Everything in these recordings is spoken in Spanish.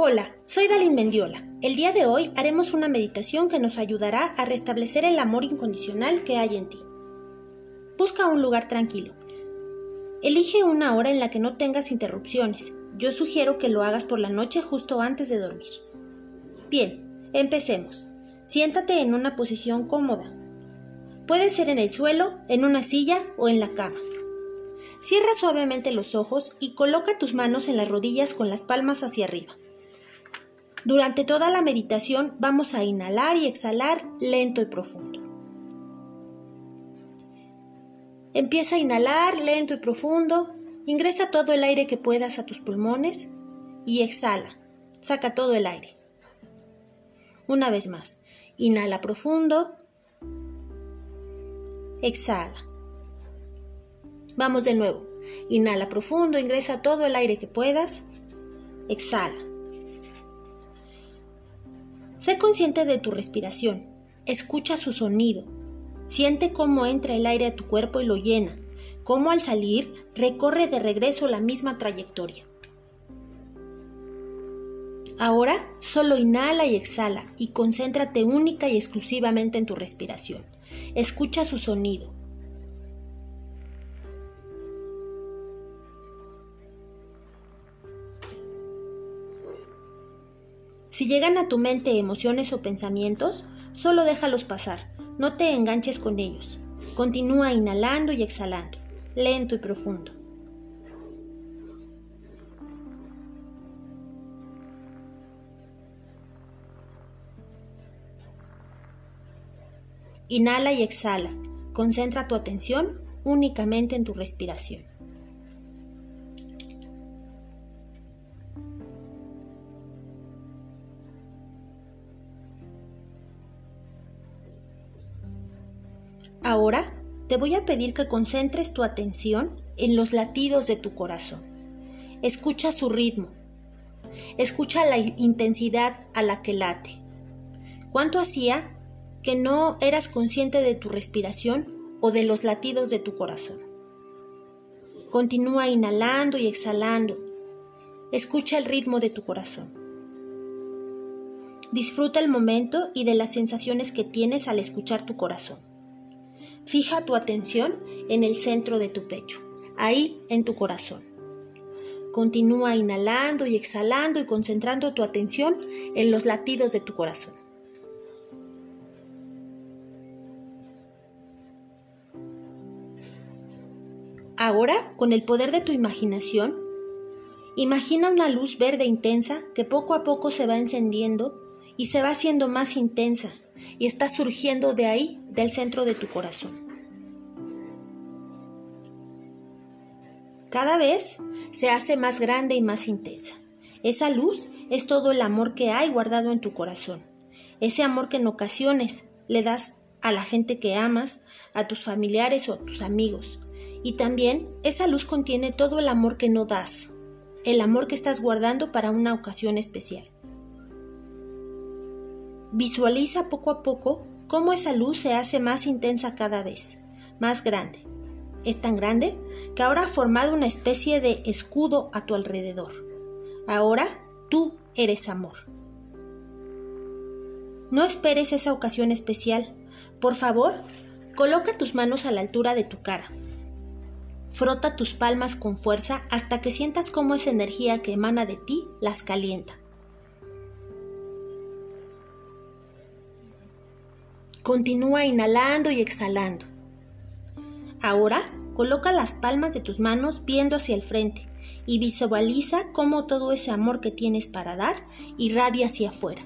Hola, soy Dalin Mendiola. El día de hoy haremos una meditación que nos ayudará a restablecer el amor incondicional que hay en ti. Busca un lugar tranquilo. Elige una hora en la que no tengas interrupciones. Yo sugiero que lo hagas por la noche justo antes de dormir. Bien, empecemos. Siéntate en una posición cómoda. Puede ser en el suelo, en una silla o en la cama. Cierra suavemente los ojos y coloca tus manos en las rodillas con las palmas hacia arriba. Durante toda la meditación vamos a inhalar y exhalar lento y profundo. Empieza a inhalar lento y profundo, ingresa todo el aire que puedas a tus pulmones y exhala, saca todo el aire. Una vez más, inhala profundo, exhala. Vamos de nuevo, inhala profundo, ingresa todo el aire que puedas, exhala. Sé consciente de tu respiración. Escucha su sonido. Siente cómo entra el aire a tu cuerpo y lo llena, cómo al salir recorre de regreso la misma trayectoria. Ahora solo inhala y exhala y concéntrate única y exclusivamente en tu respiración. Escucha su sonido. Si llegan a tu mente emociones o pensamientos, solo déjalos pasar, no te enganches con ellos. Continúa inhalando y exhalando, lento y profundo. Inhala y exhala. Concentra tu atención únicamente en tu respiración. Ahora te voy a pedir que concentres tu atención en los latidos de tu corazón. Escucha su ritmo. Escucha la intensidad a la que late. ¿Cuánto hacía que no eras consciente de tu respiración o de los latidos de tu corazón? Continúa inhalando y exhalando. Escucha el ritmo de tu corazón. Disfruta el momento y de las sensaciones que tienes al escuchar tu corazón. Fija tu atención en el centro de tu pecho, ahí en tu corazón. Continúa inhalando y exhalando y concentrando tu atención en los latidos de tu corazón. Ahora, con el poder de tu imaginación, imagina una luz verde intensa que poco a poco se va encendiendo y se va haciendo más intensa y está surgiendo de ahí, del centro de tu corazón. Cada vez se hace más grande y más intensa. Esa luz es todo el amor que hay guardado en tu corazón. Ese amor que en ocasiones le das a la gente que amas, a tus familiares o a tus amigos. Y también esa luz contiene todo el amor que no das, el amor que estás guardando para una ocasión especial. Visualiza poco a poco cómo esa luz se hace más intensa cada vez, más grande. Es tan grande que ahora ha formado una especie de escudo a tu alrededor. Ahora tú eres amor. No esperes esa ocasión especial. Por favor, coloca tus manos a la altura de tu cara. Frota tus palmas con fuerza hasta que sientas cómo esa energía que emana de ti las calienta. Continúa inhalando y exhalando. Ahora coloca las palmas de tus manos viendo hacia el frente y visualiza cómo todo ese amor que tienes para dar irradia hacia afuera.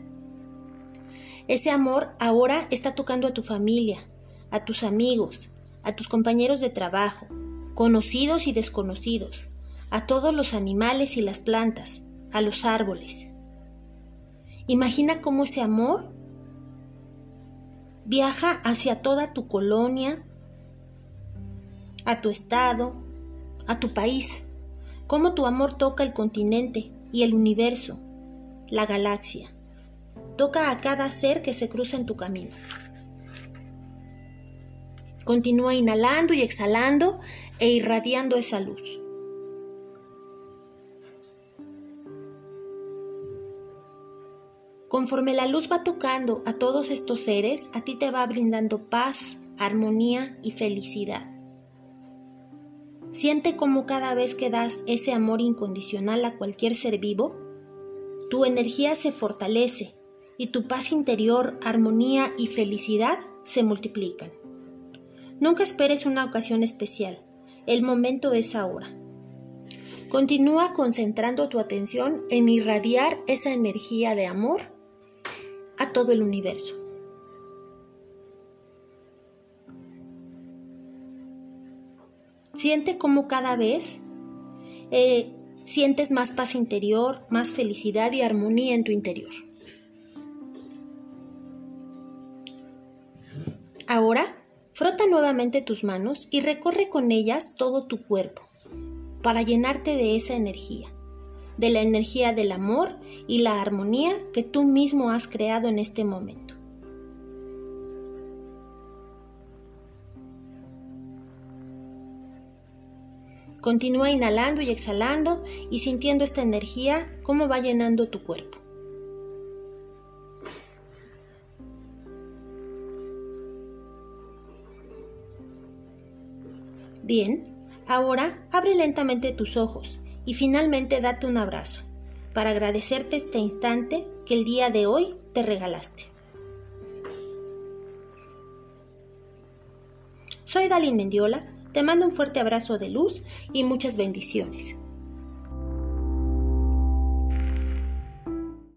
Ese amor ahora está tocando a tu familia, a tus amigos, a tus compañeros de trabajo, conocidos y desconocidos, a todos los animales y las plantas, a los árboles. Imagina cómo ese amor Viaja hacia toda tu colonia, a tu estado, a tu país, cómo tu amor toca el continente y el universo, la galaxia. Toca a cada ser que se cruza en tu camino. Continúa inhalando y exhalando e irradiando esa luz. Conforme la luz va tocando a todos estos seres, a ti te va brindando paz, armonía y felicidad. Siente como cada vez que das ese amor incondicional a cualquier ser vivo, tu energía se fortalece y tu paz interior, armonía y felicidad se multiplican. Nunca esperes una ocasión especial, el momento es ahora. Continúa concentrando tu atención en irradiar esa energía de amor a todo el universo. Siente cómo cada vez eh, sientes más paz interior, más felicidad y armonía en tu interior. Ahora, frota nuevamente tus manos y recorre con ellas todo tu cuerpo para llenarte de esa energía, de la energía del amor y la armonía que tú mismo has creado en este momento. Continúa inhalando y exhalando y sintiendo esta energía cómo va llenando tu cuerpo. Bien, ahora abre lentamente tus ojos y finalmente date un abrazo para agradecerte este instante que el día de hoy te regalaste. Soy Dalin Mendiola, te mando un fuerte abrazo de luz y muchas bendiciones.